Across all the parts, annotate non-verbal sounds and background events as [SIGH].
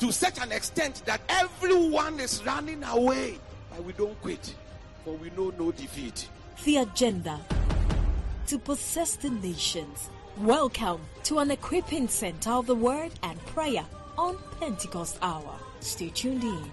to such an extent that everyone is running away. But we don't quit, for we know no defeat. The agenda to possess the nations. Welcome to an equipping center of the word and prayer on Pentecost Hour. Stay tuned in.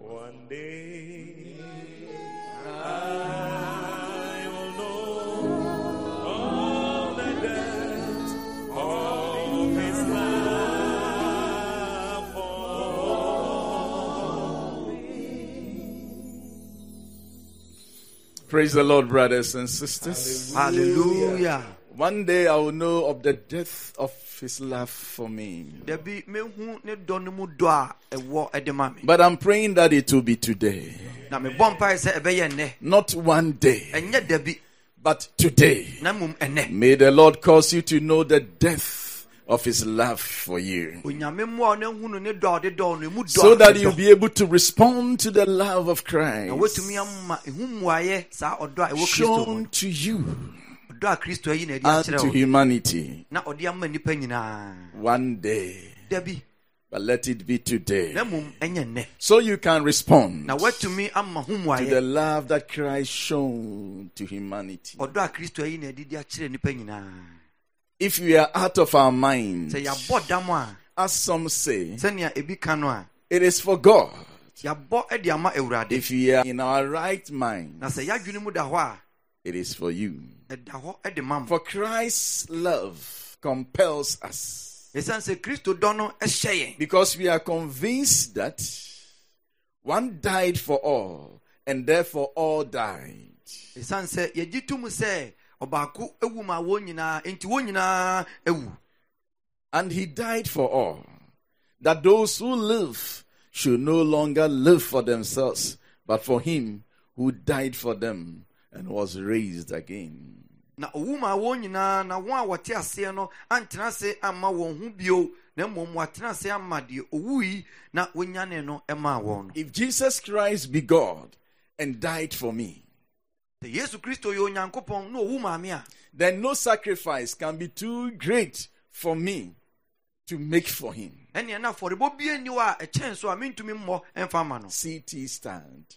One day Praise the Lord, brothers and sisters. Hallelujah. One day I will know of the death of His love for me. Dabi mehu ne dɔ no mu dɔ a ɛwɔ ɛde ma me. But I'm praying that it will be today. Na mebɔ mpae sɛ ɛbɛyɛ nnɛ. Not one day, but today. na mmom ɛnnɛ. May the Lord cause you to know the depth of His love for you. Onyame mmoa a ɔne hunu ne dɔ a ɔde dɔ no emu dɔ So that you'll be able to respond to the love of Christ. Watumi ama ehu mmuayɛ saa ɔdɔ a ɛwɔ kristo mu. shown to you ɔdɔ a kristo ayi na ɛde and to humanity. Na ɔde ama nnipa nyinaa. One day. But let it be today. na mmom ɛnyɛ nnɛ. So you can respond na watumi ama ho to the love that Christ shown to humanity. If we are out of our minds, sɛ yɛabɔ dam a as some say, sɛnea ebi ka no a it is for God. yɛabɔ de ama awurade If we are in our right mind, na sɛ yɛadwene mu da hɔ a it is for you. ɛda hɔ de ma mo For Christ's love compels us ɛsiane sɛ kristo dɔ no ɛhyɛ yɛn because we are convinced that one died for all and therefore all died. Ɛsiane sɛ yɛgye to mu sɛ ɔbaako awu ma wɔn nyinaa wɔn nyinaa awu And he died for all, that those who live should no longer live for themselves, but for him who died for them and was raised again. na owu ma wɔn nyinaa na wɔn a wɔte aseɛ no antena ase wɔn ho bio na mmom wɔatena ase ama deɛ owu yi na wɔnyane no maa wɔn no If Jesus Christ be God and died for me, then no sacrifice can be too great for me to make for him. ɛneɛ na afɔrebɔ bia nni hɔ a ɛkyɛn so a mentumi mmɔ ɛmfa ma no CT stand.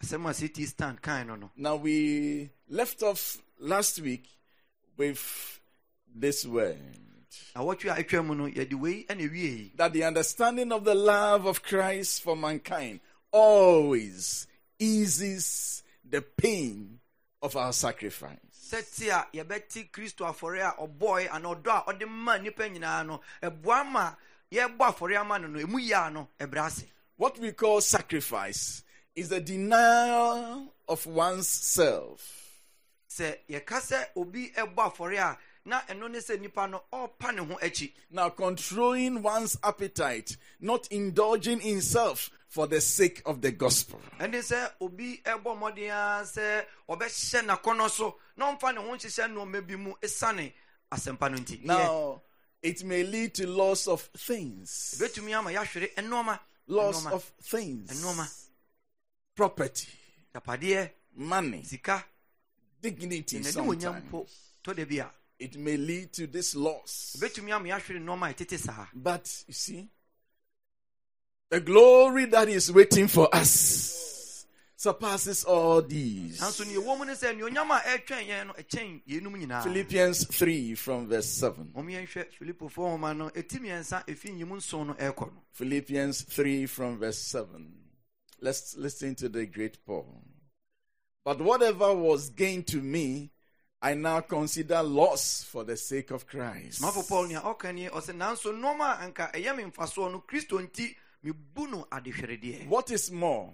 ct stand no Now we left off last week with this word. awɔtwe a atwa mu no yɛde wei ɛna wie yi that the understanding of the love of Christ for mankind always eases the pain of our sacrifice. sɛte a yɛbɛte kristo afɔre a ɔbɔe ana ɔdɔ a ɔde ma nnipa nyinaa no ɛboa ma yɛbɔ afɔre ama no no ɛmu yia no ɛbrɛ ase What we call sacrifice is the denial of one's self. sɛ yɛka sɛ obi ɛbɔ afɔre a na ɛno ne sɛ nnipa no ɔrepa ne ho akyi Now, controlling one's appetite, not indulging in self for the sake of the gospel. ɛne sɛ obi ɛbɔ mmɔden a sɛ ɔbɛhyɛ n'akɔnɔ so na ɔmfa ne ho nhyehyɛ nnoɔma bi mu ɛsiane asɛmpa no nti. Now, it may lead to loss of things, ɛbɛtumi ama yɛahwere ɛnɔɔma loss of things, property, yapadeɛ money, sika. Dignity. Sometimes. mpo tɔ da bi a It may lead to this loss. ɛbɛtumi ama yɛahwere nnoɔma a ɛtete saa But you see, the glory that is waiting for us surpasses all these. nanso neɛ ɛwɔ mu ne sɛ neonyam a ɛtwɛn yɛn no ɛkyɛn yɛnum nyinaa Philippians 3 from verse 7. ɔm yɛnhwɛ filipofoɔ homa no ɛti mmiɛnsa ɛfi nyimu nson no ɛrekɔ no Philippians 3 from verse 7. Let's listen to the great Paul. But whatever was gained to me, I now consider loss for the sake of Christ. Mafo paul nea ɔka nie ɔsɛ nanso nnoɔma a anka ɛyɛ me mfasoɔ no kristo nti mebu no adehweredeɛ What is more,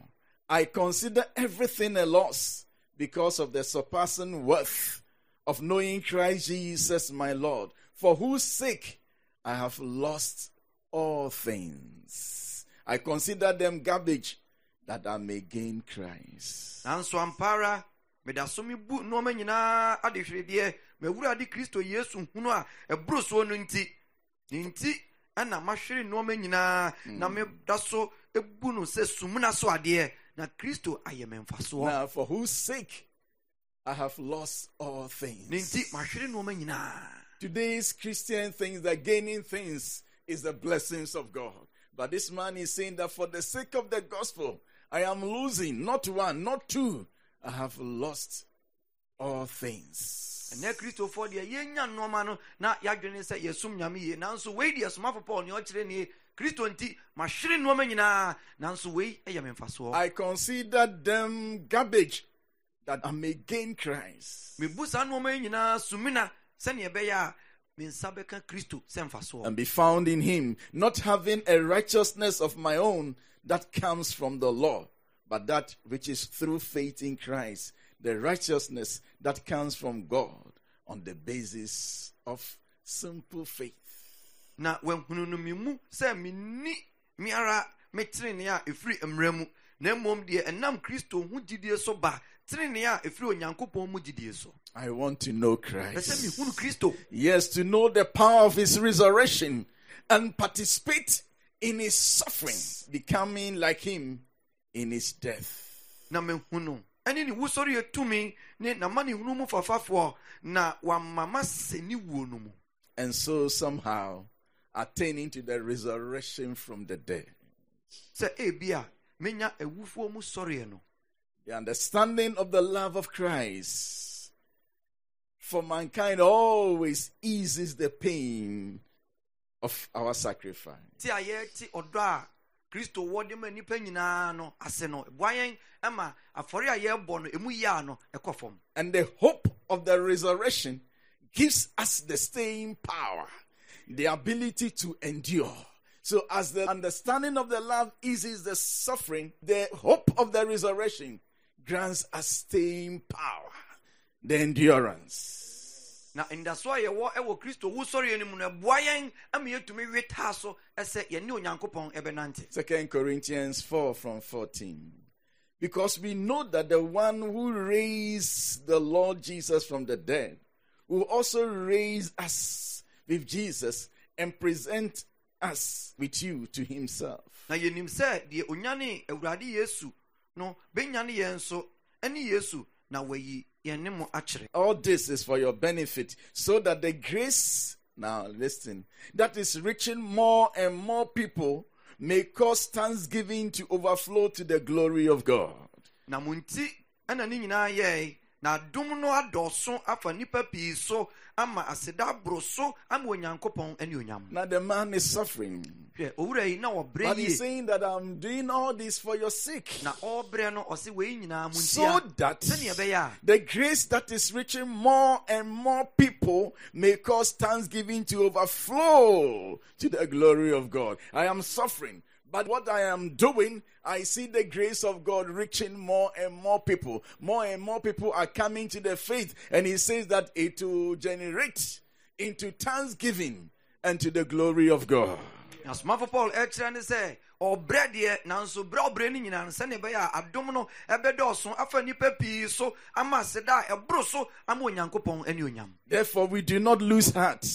I consider everything a loss because of the surpassing worth of knowing Christ Jesus my Lord, for whose sake I have lost all things. I consider them garbage that I may gain Christ. nanso ampa ara meda so mebu nnoɔma nyinaa adehweredeɛ mawurade kristo yesu hunu a ɛboro soɔ no nti nti ɛna mahwere nneɔma nyinaa hmm. na meda so ebu no sɛ sumuna so adeɛ na kristo ayɛ me mfasoɔ Now, for whose sake I have lost all ne things. nti mahwere nneɔma nyinaa Today's Christian thinks that gaining things is the blessings of God. But this man is saying that for the sake of the gospel, I am losing not one, not two. I have lost all things. ɛnɛ kristofoɔ deɛ yɛnya nneɔma no na yɛadwene sɛ yɛsom nyame yie. Nanso wei deɛ somafo paul ɔkyerɛ nie kristo nti mahwere nneɔma nyinaa. Nanso wei ɛyɛ me mfasoɔ. I consider them garbage that I may gain Christ. Mebu saa nneɔma yi nyinaa sumina sɛneɛ ɛbɛyɛ a me nsa bɛka kristo sɛ mfasoɔ. And be found in him, not having a righteousness of my own that comes from the law, but that which is through faith in Christ, the righteousness that comes from God on the basis of simple faith. na wahunu no me mu sɛ menni me ara me tenenee a ɛfiri mmerɛ mu na mmom deɛ ɛnam kristo ho gyidie so ba tenenee a ɛfiri onyankopɔn mu gyidie so I want to know Christ. Yes, to know the power of his resurrection and participate in his suffering, becoming like him in his death. na mehunu ɛne ne wusɔre yɛ tumi ne nama ne hunu mu fafafoɔ na wama ma sɛ ne wuo no mu And so somehow attaining to the resurrection from the dead. sɛ ebi a menya awufoɔ mu sɔreɛ no The understanding of the love of Christ for mankind always eases the pain of our sacrifice. ti a yɛte ɔdɔ a kristo wɔ de ma nnipa nyinaa no ase no ɛboa yɛn afɔre a yɛrebɔ no ɛmu yia no ɛkɔ fam And the hope of the resurrection gives us the staying power, the ability to endure. So, as the understanding of the love eases the suffering, the hope of the resurrection grants us staying power, the endurance. Na ndaso a yɛwɔ ɛwɔ kristo wusɔreɛ no mu no ɛboa yɛn ama yɛtumi we taa so ɛsɛ yɛne onyankopɔn ɛbɛnante Second Corinthians 4 from 14. Because we know that the one who raised the Lord Jesus from the dead will also raise us with Jesus and present us with you to himself. na yɛnim sɛ deɛ onyane awurade yesu no bɛnyane yɛn ɛne yesu na wayi yɛne All this is for your benefit, so that the grace, now listen, that is reaching more and more people may cause thanksgiving to overflow to the glory of God. na mo nti ɛna ne nyinaa yɛe na adom no adɔɔso afa nnipa pii so ama aseda aboro so ama onyankopɔn ne onyam Now the man is suffering. Hwɛ owura yi na wɔbrɛ But he's saying that I'm doing all this for your sake. na ɔrebrɛ no ɔse wei nyinaa mo So that the grace that is reaching more and more people may cause thanksgiving to overflow to the glory of God. I am suffering. But what I am doing, I see the grace of God reaching more and more people. More and more people are coming to the faith. And he says that it will generate into thanksgiving and to the glory of God. Na somafo paul ɛkyerɛ ne sɛ ɔbrɛ deɛ nanso berɛ a ɔbrɛ no nyinaa no sɛneɛ ɛbɛyɛ a adom no ɛbɛdɔɔso afa nnipa pii so ama aseda a ɛboro so ama onyankopɔn ne onyam Therefore, we do not lose heart.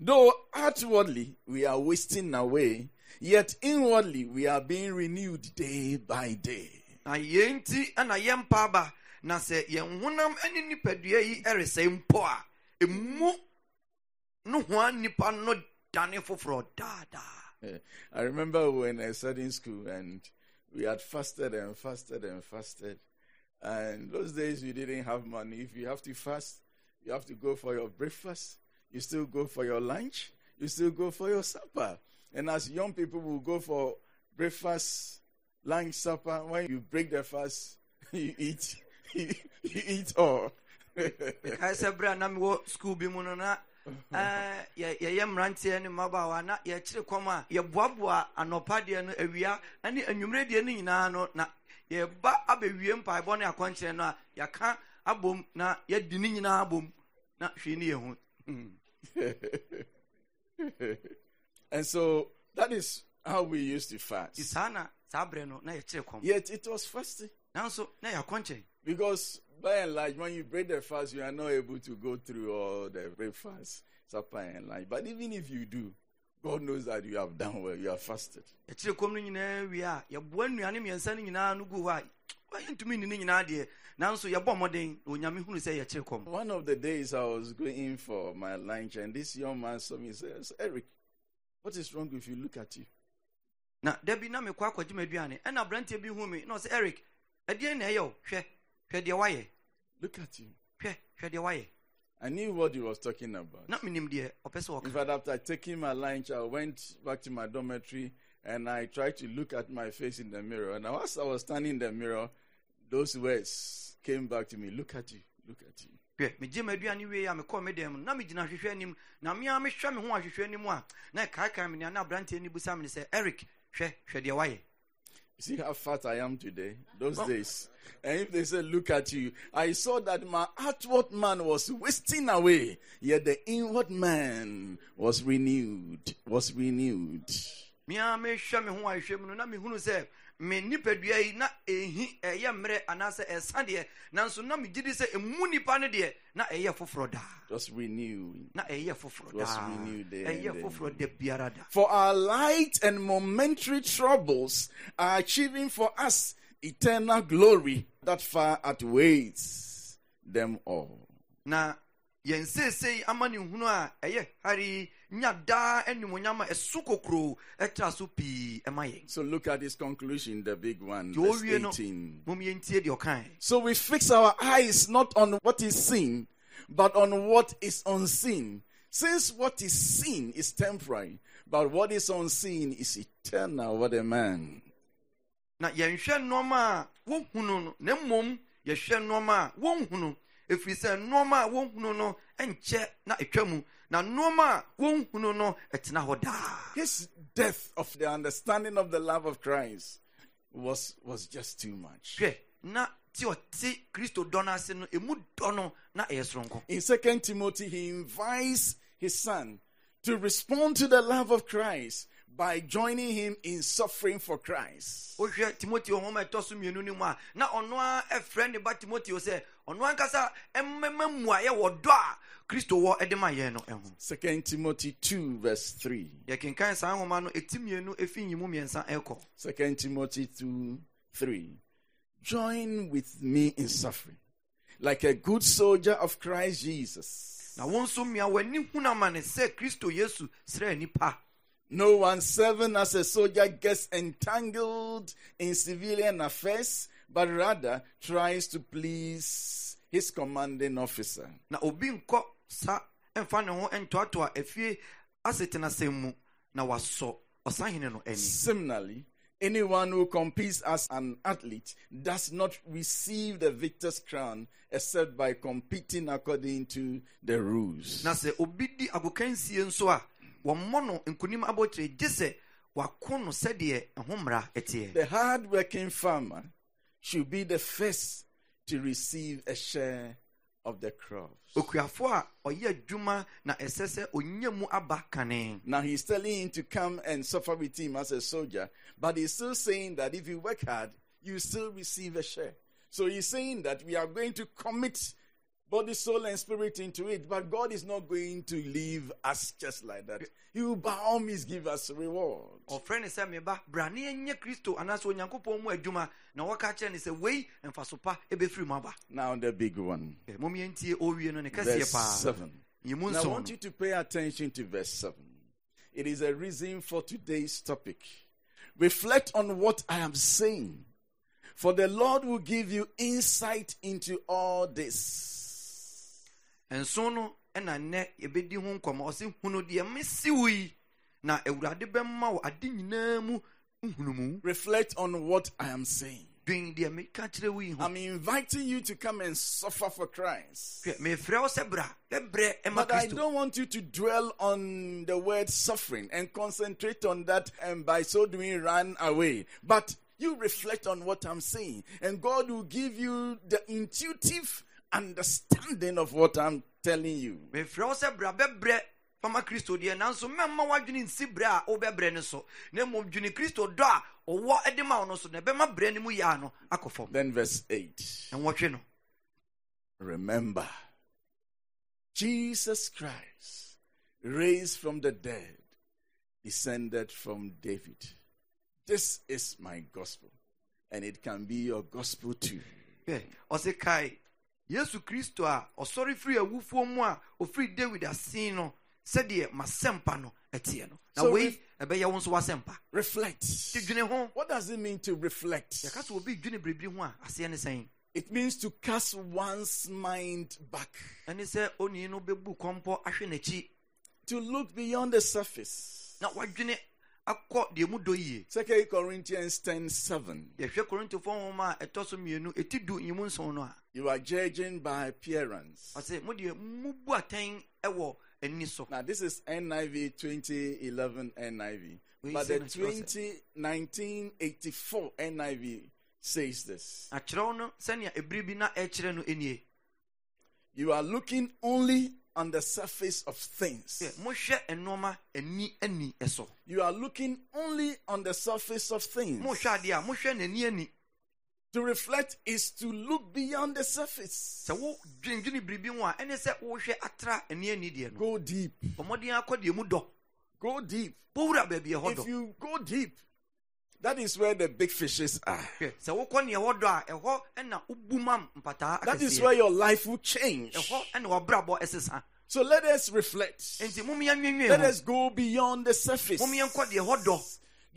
Though outwardly we are wasting away, yet inwardly we are being renewed day by day. na yɛn nti ɛna yɛmpa aba na sɛ yɛn honam ne nipadua yi ɛresɛe mpo a ɛmu no hoa nnipa no dane foforɔ daadaa Eh, I remember when I studied in school and we had fasted and fasted and fasted. And those days we didn't have money. If you have to fast, you have to go for your breakfast, you still go for your lunch, you still go for your supper. And as young people will go for breakfast, lunch, supper, when you break the fast, [LAUGHS] you eat, [LAUGHS] you, eat all. Yɛyɛ mmeranteɛ ne mmabaawa na yɛkyere kɔm a yɛboaboa anɔpa deɛ no awia ne anwummerɛ deɛ no nyinaa no na yɛba abɛwie mpaebɔ ne akɔnkyerɛ no a yɛaka abom na yɛdi ne nyinaa abom na hwee ne yɛhu [LAUGHS] and so that is how we used to fast. saa na saa berɛ no na yɛkyere kɔm Yet it was fasting. nanso na yɛakɔnkyɛn Because by and large, when you break the fast, you are not able to go through all the breakfast, supper, and lunch. But even if you do, God knows that you have done well. You have fasted. yɛkyerɛ kɔm no nyinaa wie a yɛboa nnuane mmiɛnsa no nyinaa no gu hɔ a yɛntumi nni no nyinaa deɛ nanso yɛbɔ mmɔden na onyame hunu sɛ yɛkyerɛ kɔm One of the days I was going for my lunch, and this young man saw me and says, Eric, what is wrong with you? Look at you. na da bi na mekɔ akɔgye m'aduane ɛna aberanteɛ bi hu me na ɔsɛ eric ɛdeɛn na ɛyɛ o hwɛ hwɛ deɛ wayɛ Look at him. I knew what he was talking about. na menim deɛ ɔpɛ sɛ In fact, after taking my lunch, I went back to my dormitory and I tried to look at my face in the mirror. And as I was standing in the mirror, those words came back to me Look at you, look at you. megye m'aduane wie a mekɔɔ me dɛm mu na megyina ahwehwɛ anim na mea mehwɛ me ho ahwehwɛ anim a na ɛkaekae me nea na aberanteɛ no busa me ne sɛ eric hwɛ hwɛ deɛ wayɛ see how fat I am today? Those days. And if they say, Look at you, I saw that my outward man was wasting away, yet the inward man was renewed. Was renewed. Me ho ahwehwɛ mu no na mehunu sɛ me nipadua yi na ɛhi ɛyɛ mmerɛ anaasɛ ɛsa deɛ nanso na megye di sɛ ɛmu nipa no deɛ na ɛyɛ foforɔ daa Just renewing. na ɛyɛ foforɔ daa renewed ɛyɛ foforɔ da biara da For our light and momentary troubles are achieving for us eternal glory that far outweighs them all. na yɛn seesei ama ne hunu a ɛyɛ hare nya daa animonyam a ɛso ɛtra so pii ɛma yɛn So look at his conclusion, the big one, verse ɔwie no 18. mom yɛntie deɛ So we fix our eyes not on what is seen, but on what is unseen. Since what is seen is temporary, but what is unseen is eternal. What a man. na yɛnhwɛ nneɔma a wɔhunu no na mmom yɛhwɛ nneɔma a wɔnhunu sɛ a no ɛnkyɛ na ɛtwa mu. Na nneɔma a wɔnhunu no ɛtena hɔ daa. His death of the understanding of the love of Christ was, was just too much. hwɛ na te ɔte kristo dɔ no ase no ɛmu dɔ no na ɛyɛ soronko. In Second Timothy, he invites his son to respond to the love of Christ by joining him in suffering for Christ. wohwɛ timoteo homa ɛtɔ so mmienu no mu a na ɔno a ɛfrɛ ne ba timoteo sɛ ɔno ankasa ɛmmɛma mmuayɛ wɔ dɔ a kristo wɔ ɛde ma yɛn no ɛho Second Timothy 2, verse 3. yɛkenkan saa nhoma no ɛti mmienu ɛfi nyimu mmiɛnsa ɛkɔ Second Timothy 2, 3. Join with me in suffering, like a good soldier of Christ Jesus. na wo nso mmea w'ani hunu ama ne sɛ kristo yesu srɛ nipa No one serving as a soldier gets entangled in civilian affairs, but rather tries to please his commanding officer. na obi nkɔ sa ɛmfa ne ho ntoatoa afie asetenasɛm mu na wasɔ ɔsahene no ani Similarly, anyone who competes as an athlete does not receive the victor's crown except by competing according to the rules. na sɛ obi di agokansie nso a wɔmmɔ no nkonim abɔkyerɛ gye sɛ wako no sɛdeɛ ɛho mmara ɛteɛ The hard-working farmer should be the first to receive a share of the crops. okuafoɔ a ɔyɛ adwuma na ɛsɛ sɛ mu aba kane Now he's telling him to come and suffer with him as a soldier, but he's still saying that if you work hard, you still receive a share. So he's saying that we are going to commit body, soul, and spirit into it, but God is not going to leave us just like that. He will by all means give us reward. ɔfrɛ ne sɛ meba bra ne ɛnyɛ kristo anaasɛ onyankopɔn mu adwuma na wɔka kyerɛ ne sɛ wei mfaso pa ɛbɛfiri mu aba Now the big one, mom yɛntie ɔwie no ne verse kɛseɛ paa seven. Now I want you to pay attention to verse 7. It is a reason for today's topic. Reflect on what I am saying, for the Lord will give you insight into all this. Nson no ɛna nnɛ yɛbɛdi ho nkɔmmɔ ɔse hunu deɛ mesi wo yi na awurade bɛma wo ade nyinaa mu nhunumu Reflect on what I am saying. dwen deɛ meka kyerɛ wo yi ho I'm inviting you to come and suffer for Christ. mefrɛ wo sɛ bra bɛbrɛ ɛma But I don't want you to dwell on the word suffering and concentrate on that and by so doing run away. But you reflect on what I'm saying, and God will give you the intuitive understanding of what I'm telling you. mefrɛ wo sɛ bra bɛbrɛ fama kristo deɛ nanso mɛmma woadwene nsi berɛ a wobɛbrɛ no so na mmom dwene kristo dɔ a ɔwɔ de ma wo no so na ɛbɛma berɛ no mu yɛa no akɔ fam Then, verse 8 ɛnwɔtwe no Remember, Jesus Christ, raised from the dead, descended from David. This is my gospel, and it can be your gospel too. ɔse kae yesu kristo a ɔsɔre firi awufoɔ mu a ɔfiri david asen no sɛdeɛ masɛmpa no ɛteɛ no na So wei ɛbɛyɛ wo nso w'asɛmpa Reflect. nti dwene ho What does it mean to reflect? yɛka sɛ obi dwene biribi ho a aseɛ ne sɛn It means to cast one's mind back, ɛne sɛ onii no bɛbu kɔmpɔ ahwɛ n'akyi to look beyond the surface. na wadwene akɔ deɛ mu dɔ yie Second Corinthians 10 7. yɛhwɛ korintofoɔ nwoma a ɛtɔ so mmienu ɛti du nyimu nson no a You are judging by appearance. ɔse modeɛ mubu atɛn ɛwɔ ani Now, this is NIV 2011 NIV. But the na kyerɛ sɛ- 20, 1984 NIV says this. akyerɛw no sɛnea ɛbere bi na ɛkyerɛ no nie You are looking only on the surface of things. sɛ mohwɛ nnoɔma ani ani ɛso You are looking only on the surface of things. To reflect is to look beyond the surface. sɛ wo dwendwene biribi ho a ɛne sɛ wohwɛ atra ani ani deɛ no Go deep. ɔmmɔden akɔ deɛ mu dɔ Go deep. wowura baabi ɛhɔ If you go deep, that is where the big fishes are. hwɛ sɛ wokɔ neɛ ɛhɔ dɔ a ɛhɔ ɛna wobu mam mpataa That is where your life will change. ɛhɔ ɛna wɔbrabɔ ɛsesa So let us reflect. enti momyɛ nwenwen Let us go beyond the surface.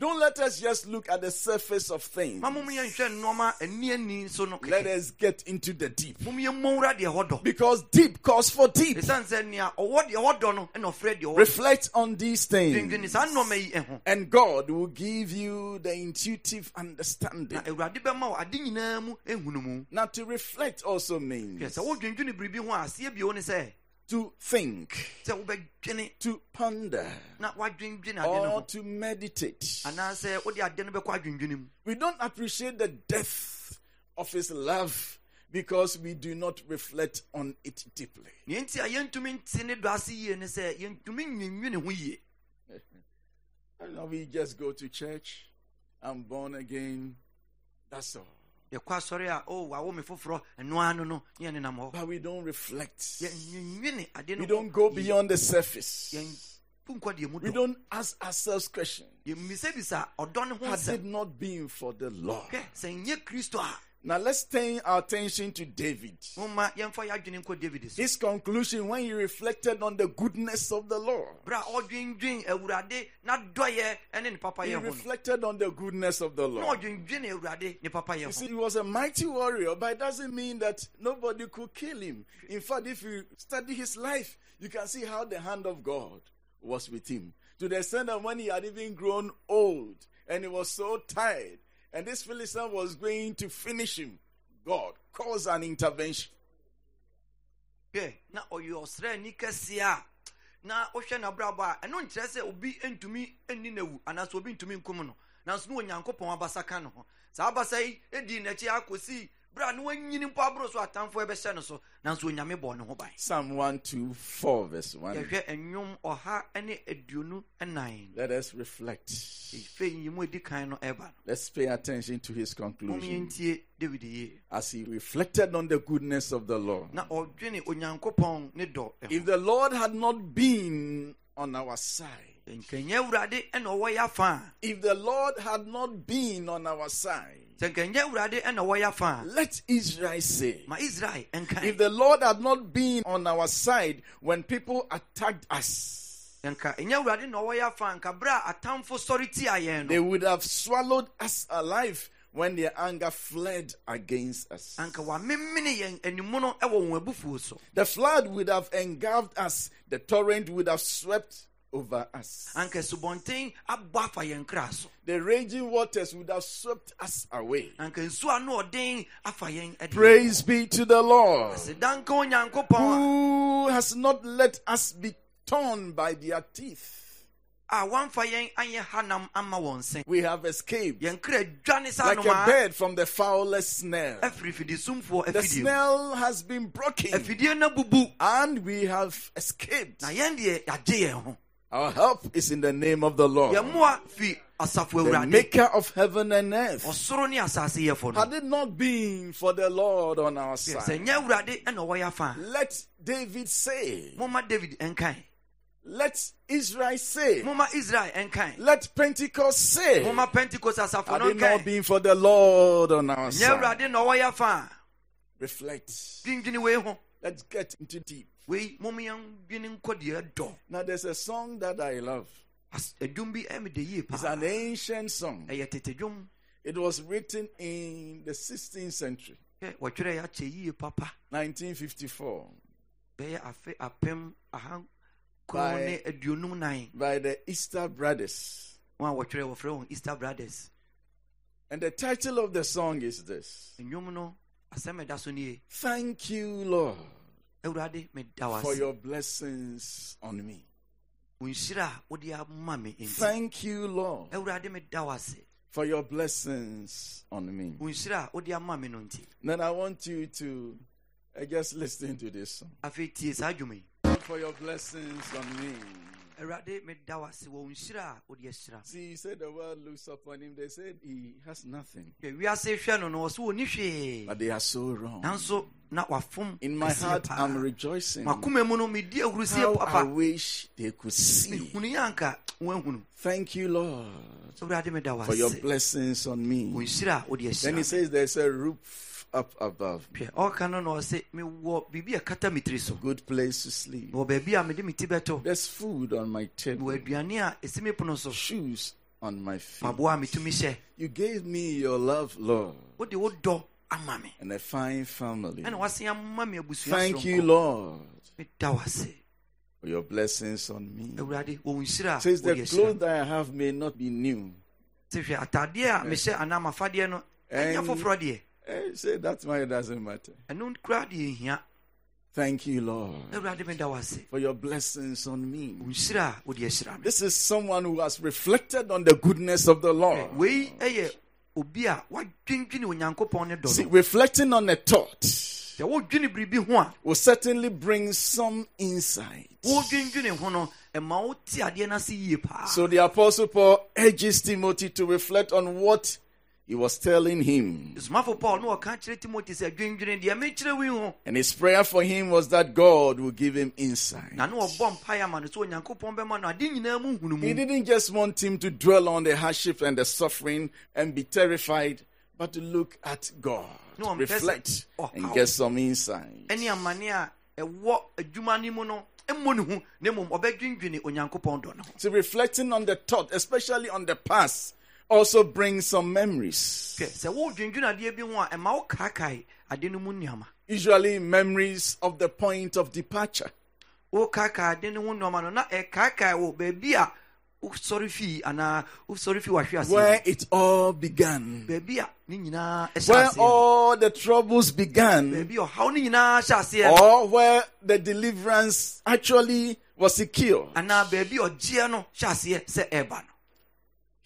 Momyɛ nkɔ deɛ ɛhɔ dɔ Don't let us just look at the surface of things. ma momyɛ nhwɛ nnoɔma ani ani so no Let us get into the deep. momyɛ mmɔwura deɛ ɛhɔ dɔ Because deep calls for deep. ɛsiane sɛ nea ɔwɔ deɛ ɛhɔ dɔ no ɛna ɔfrɛ deɛ ɔwɔ Reflect on these things. saa nnɔɔma yi ɛho And God will give you the intuitive understanding. awurade bɛma wo ade nyinaa mu ehunu mu Now, to reflect also means sɛ wodwendwene biribi ho a aseɛ bio ne sɛ to think, to ponder, na woadwendwene ade no or to meditate. anaasɛ wode ade no bɛkɔ adwendwene mu We don't appreciate the depth of His love because we do not reflect on it deeply. neɛ nti a yɛntumi nte ne dɔ ase yie ne sɛ yɛntumi nwennwene ho yie [LAUGHS] You know, we just go to church, I'm born again, that's all. Yɛkɔ asɔre a o wawo me foforɔ ɛno ara no no ne yɛne nam hɔ But we don't reflect. yɛnwennwene ade no We don't go beyond the surface. yɛmpu nkɔ deɛ mu We don't ask ourselves questions. yɛmmisabisa ɔdɔ ne ho Had it not been for the Lord. Hwɛ sɛ nyɛ kristo a Now let's turn our attention to David. moma yɛmfa yɛadwene nkɔ david so His conclusion when he reflected on the goodness of the Lord. berɛ a ɔdwendwen awurade n'adɔyɛ ne ne He papayɛ ho no reflected on the goodness of the Lord. ɔdwendwene awurade ne papayɛ You see, he was a mighty warrior, but it doesn't mean that nobody could kill him. In fact, if you study his life, you can see how the hand of God was with him. To the extent that when he had even grown old and he was so tired, and this Philistine was going to finish him, God caused an intervention. na ɔyɛ ɔsraani kɛseɛ a na wohwɛ n'abrabɔ a ɛno nkyerɛ sɛ obi ntumi nni n'awu anaasɛ obi ntumi nkum no. Nanso ne onyankopɔn abasa ka ne ho. Saa abasa yi di n'akyi akɔsii berɛ a ne wanyini mpo aboro so atamfoɔ ɛbɛhyɛ no so nanso onyame bɔ ne ho ban. Psalm 124, verse 1. yɛhwɛ nnwom ɔha ne aduonu nan Let us reflect. fei yi mu edi kan no ɛba no. Let's pay attention to his conclusion. David yie. As he reflected on the goodness of the Lord. na ɔdwene onyankopɔn ne dɔ If the Lord had not been on our side, nkanyɛ awurade ɛna ɔwɔ yɛ afa. If the Lord had not been on our side, sɛ nkanyɛ awurade ɛna ɔwɔ yɛ afa a let Israel say, if the Lord had not been on our side when people attacked us, nka ɛnyɛ awurade na ɔwɔ yɛ afa nka berɛ a atamfo sɔre tia yɛn they would have swallowed us alive when their anger fled against us. anka wamemene yɛn animu no ɛwɔ wɔn abufuo so The flood would have engulfed us, the torrent would have swept over us. anka subɔnten abɔ afa yɛn kra so The raging waters would have swept us away. anka nsuo ano ɔden afa yɛn Praise be to the Lord, onyankopɔn who has not let us be torn by their teeth. a wamfa yɛn anyɛ hanam ama wɔn se We have escaped. Yɛn kra dwane sa like a bird from the foulest snare. The snare has been broken, afidie no bubu. And we have escaped. Na yɛn deɛ yɛagye yɛn ho Our help is in the name of the Lord, yɛn mmoa fi asafo the maker of heaven and earth. ɔsoro ne asase yɛfo no Had it not been for the Lord on our side, nyɛ awurade ɛna ɔwɔ yɛ afa a let David say, momma david ɛnkan Let Israel say. moma israel ɛnkan Let Pentecost say. moma pentecost asafo Had no it not been for the Lord on our side. awurade na ɔwɔ yɛ fa Reflect. dwendwene wei ho Let's get into deep. Wei mom yɛndwene nkɔ deɛ ɛdɔ Now, there's a song that I love. As- adwum bi ɛmede yie It's an ancient song. ɛyɛ tete dwom It was written in the 16th century, Hwɛ, wɔtwerɛ yɛ akyɛ yie papa. 1954, bɛyɛ afe apem aha By- kron ne aduonum nan by the Easter Brothers. wɔn a wɔtwerɛ wɔfrɛ wɔn easter brothers. And the title of the song is this. Nnwom no asɛm ɛda so nie Thank you, Lord, awurade meda wo for your blessings on me. wo nhyira a wode ama me nti Thank you, Lord, awurade meda wo ase for your blessings on me. wo nhyira a wode ama me no nti Then I want you to uh, just listen to this song. afei tie saa dwom yi Lord, for your blessings on me. Awurade meda wo ase wɔ wo nhyira a wode ahyira See, he said the world looks upon him. They said he has nothing. hwɛ wiase hwɛ no no ɔso wɔni hwee But they are so wrong. nanso na wafom In my heart. I'm rejoicing. makoma mu no medi ahurusie How I wish they could see. Thank you, Lord, awurade meda wo for your blessings on me. nhyira a wode Then he says there's a roof up above, hwɛ ɔka oh, no na ɔse mewɔ biribi a ɛkata me good place to sleep. wɔ baabi a mede me ti bɛto There's food on my table, wɔ aduane a ɛsi me pono so shoes on my feet. maboa a metumi hyɛ You gave me your love, Lord, wode wo dɔ ama me and a fine family. ɛna wase ama me abusua Thank you. Lord, meda wo ase for your blessings on me. awurade wɔ wo nhyira a Says the clothes that I have may not be new. sɛ hwɛ atadeɛ a mehyɛ eh. anaa mafadeɛ no ɛnyɛ And- deɛ Eh, say that why it doesn't matter. ɛno koraa deɛ ɛhia Thank you, Lord, awurade meda wo ase for your blessings on me. wo nhyira a wode ahyira me This is someone who has reflected on the goodness of the Lord. wei ɛyɛ obi a wadwendwene onyankopɔn ne dɔ See, reflecting on a thought sɛ wodwene biribi will certainly bring some insight. wodwendwene ho no ɛma wote adeɛ no ase yie paa So the Apostle Paul urges Timothy to reflect on what he was telling him. somafo paul ne wɔka kyerɛ timothy sɛ dwendwene deɛ mekyerɛ wi ho And his prayer for him was that God would give him insight. na ne wɔbɔ mpaeɛ ama no sɛ onyankopɔn bɛma no ade nyinaa mu nhunu He didn't just want him to dwell on the hardship and the suffering and be terrified, but to look at God, No, reflect, oh, and get some insight. ɛne amane a ɛwɔ adwuma no mu no mmɔ ne ho na mmom ɔbɛdwendwene onyankopɔn dɔ no ho So reflecting on the thought, especially on the past, also brings some memories. hwɛ sɛ wodwendwene adeɛ bi ho a ɛma wo kaakae ade no mu nneɛma Usually memories of the point of departure. wokaakae ade no ho nneɛma no na ɛkaakae wo baabi a wosɔre fii anaa wosɔre fii wahwe ase Where it all began. baabi a ne nyinaa ɛhyɛ Where all the troubles began. baabi a ɔhaw no nyinaa hyɛ aseɛ no. Or where the deliverance actually was secured.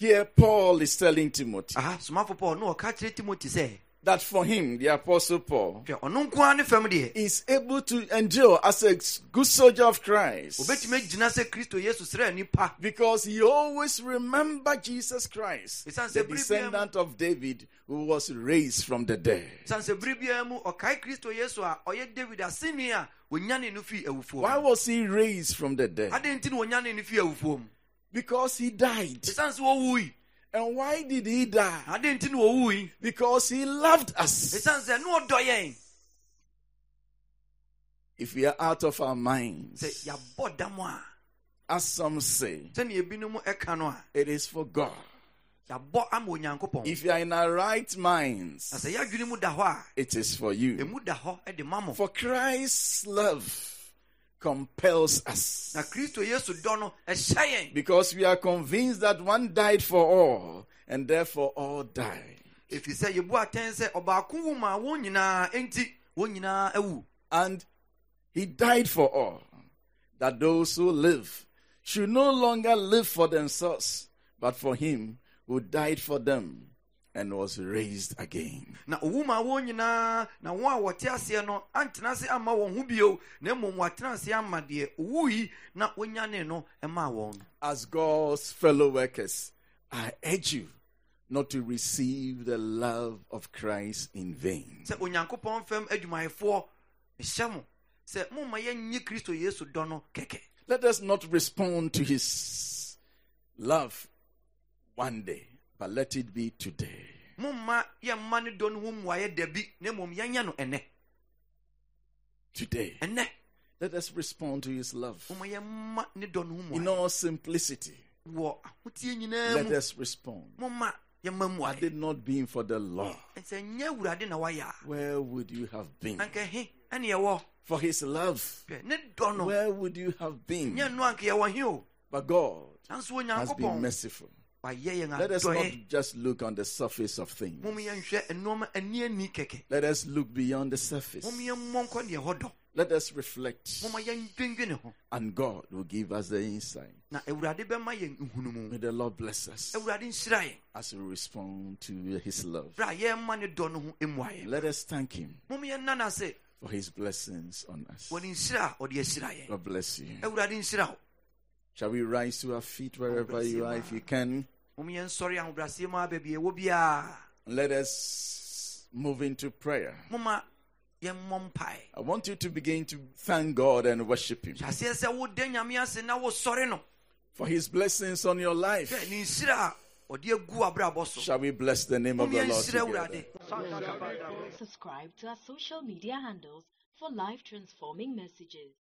Here Paul is telling Timothy aha somafo paul ne ɔka kyerɛ timothy sɛ that for him, the apostle Paul, hwɛ ɔno nko ara ne fam deɛ is able to endure as a good soldier of Christ obɛtumi agyina sɛ kristo yesu srɛ nipa because he always remember Jesus Christ, Ɛsiane sɛ the bere biara descendant of David who was raised from the dead. sane sɛ bere biara mu ɔkae kristo yesu a ɔyɛ david aseni a onyane no fii Why was he raised from the dead? adɛn nti na onyane no fii awufoɔ mu Because he died. ɛsiane sɛ wɔwui And why did he die? adɛn nti na wɔwui Because he loved us. ɛsiane sɛ ne ɔdɔ yɛn If we are out of our minds, yɛabɔ dam a as some say, sɛnea ebinom ɛka no a it is for God. yɛabɔ ama onyankopɔn If you are in our right minds, sɛ yɛadwene mu da hɔ a it is for you. ɛmu da hɔ de ma mo For Christ's love compels us. na kristo yesu dɔ no ɛhyɛ yɛn Because we are convinced that one died for all, and therefore all died. ɛfiri sɛ yɛbu atɛn sɛ ɔbaako wu ma wɔn nyinaa enti wɔn nyinaa awu And he died for all, that those who live should no longer live for themselves, but for him who died for them and was raised again. na owu ma wɔn nyinaa na wɔn a wɔte aseɛ no antena ase amma wɔn ho bio na mmom wɔatena ase ama deɛ owu na onyane no maa wɔn As God's fellow workers, I urge you not to receive the love of Christ in vain. sɛ onyankopɔn fam adwumayɛfoɔ mehyɛ mo sɛ momma kristo yesu dɔ no kɛkɛ Let us not respond to his love one day, but let it be today. momma yɛmma ne dɔ no ho mmuayɛ da bi na mmom yɛnyɛ no ɛnɛ Today. Let us respond to his love. momma yɛmma ne dɔ no ho In all simplicity, wɔ ahoteɛ nyinaa let us respond. Had it not been for the law, sɛ nyɛ awurade na wayɛ a where would you have been? anka he ɛne yɛwɔ For his love, hwɛ ne dɔ no where would you have been? nyɛ no anka yɛwɔ he o But God has been merciful. Let us not eh. just look on the surface of things. mom yɛnhwɛ nnoɔma ani ani kɛkɛ Let us look beyond the surface. mom yɛmmɔ nkɔ deɛ hɔ dɔ Let us reflect, momma yɛndwendwene ho and God will give us the insight. na awurade bɛma yɛn nhunumu May the Lord bless us awurade nhyira yɛn as we respond to his love. berɛ a yɛmma ne dɔ no ho mmuayɛ Let us thank him mom yɛnna no ase for his blessings on us. wɔ ne nhyira a ɔde ahyira yɛn God bless you. awurade nhyira wo Shall we rise to our feet wherever you are, if you can? Mom yɛnsɔre ahobraseɛ mu a baabi ɛwɔ biaa Let us move into prayer. moma yɛmmɔ mpae I want you to begin to thank God and worship him hyɛ aseɛ sɛ woda nyame ase na wosɔre no for his blessings on your life. ne nhyira a ɔde agu abrabɔ so Shall we bless the name of mom the Lord together? Subscribe to our social media handles for life transforming messages.